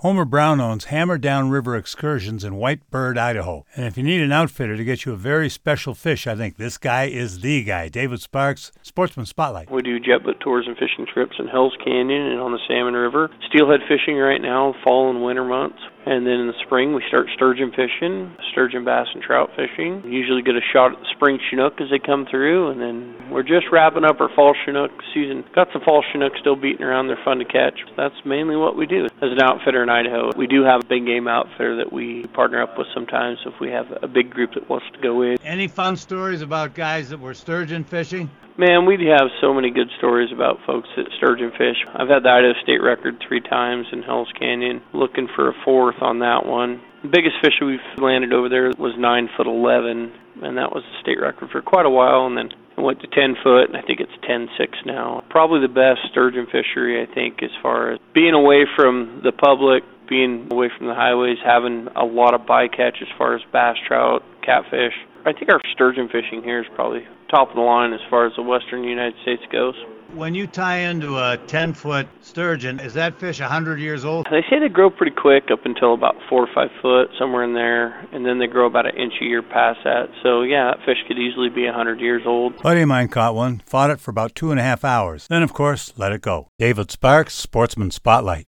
Homer Brown owns Hammer Down River Excursions in White Bird, Idaho. And if you need an outfitter to get you a very special fish, I think this guy is the guy. David Sparks, Sportsman Spotlight. We do jet boat tours and fishing trips in Hell's Canyon and on the Salmon River. Steelhead fishing right now, fall and winter months. And then in the spring, we start sturgeon fishing, sturgeon, bass, and trout fishing. Usually get a shot at the spring chinook as they come through, and then we're just wrapping up our fall chinook season. Got some fall chinook still beating around. They're fun to catch. That's mainly what we do as an outfitter in Idaho. We do have a big game outfitter that we partner up with sometimes if we have a big group that wants to go in. Any fun stories about guys that were sturgeon fishing? Man, we have so many good stories about folks that sturgeon fish. I've had the Idaho state record three times in Hell's Canyon, looking for a fourth on that one. The biggest fish we've landed over there was nine foot eleven, and that was the state record for quite a while. And then it went to ten foot, and I think it's ten six now. Probably the best sturgeon fishery, I think, as far as being away from the public, being away from the highways, having a lot of bycatch as far as bass, trout, catfish. I think our sturgeon fishing here is probably top of the line as far as the western United States goes. When you tie into a 10 foot sturgeon, is that fish 100 years old? They say they grow pretty quick up until about four or five foot, somewhere in there, and then they grow about an inch a year past that. So, yeah, that fish could easily be 100 years old. buddy of mine caught one, fought it for about two and a half hours. Then, of course, let it go. David Sparks, Sportsman Spotlight.